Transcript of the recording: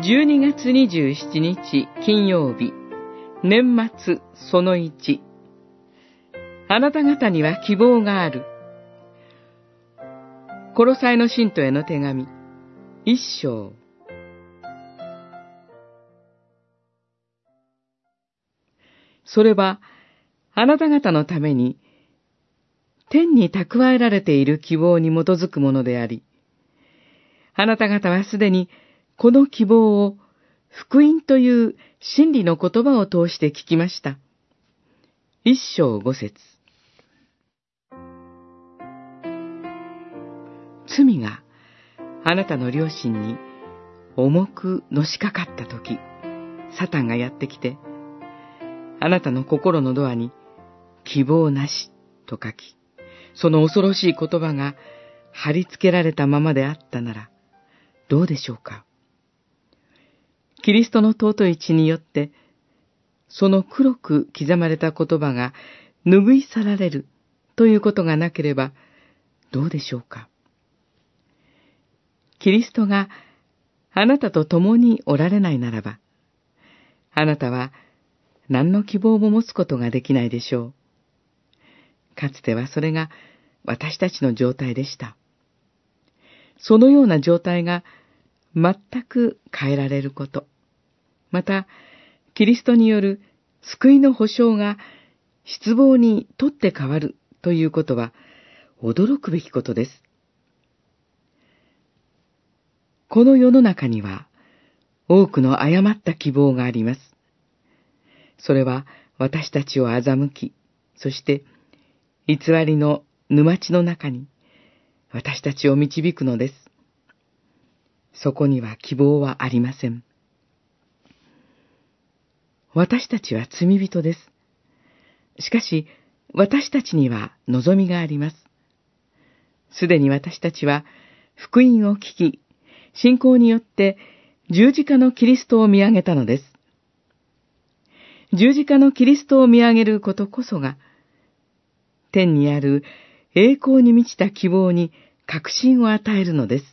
12月27日金曜日、年末その1。あなた方には希望がある。コロサイの信徒への手紙、一章。それは、あなた方のために、天に蓄えられている希望に基づくものであり、あなた方はすでにこの希望を福音という真理の言葉を通して聞きました。一章五節罪があなたの両親に重くのしかかったとき、サタンがやってきて、あなたの心のドアに希望なしと書き、その恐ろしい言葉が貼り付けられたままであったなら、どうでしょうか？キリストの尊い血によって、その黒く刻まれた言葉が拭い去られるということがなければ、どうでしょうかキリストがあなたと共におられないならば、あなたは何の希望も持つことができないでしょう。かつてはそれが私たちの状態でした。そのような状態が全く変えられること。また、キリストによる救いの保証が失望にとって変わるということは驚くべきことです。この世の中には多くの誤った希望があります。それは私たちを欺き、そして偽りの沼地の中に私たちを導くのです。そこには希望はありません。私たちは罪人です。しかし、私たちには望みがあります。すでに私たちは福音を聞き、信仰によって十字架のキリストを見上げたのです。十字架のキリストを見上げることこそが、天にある栄光に満ちた希望に確信を与えるのです。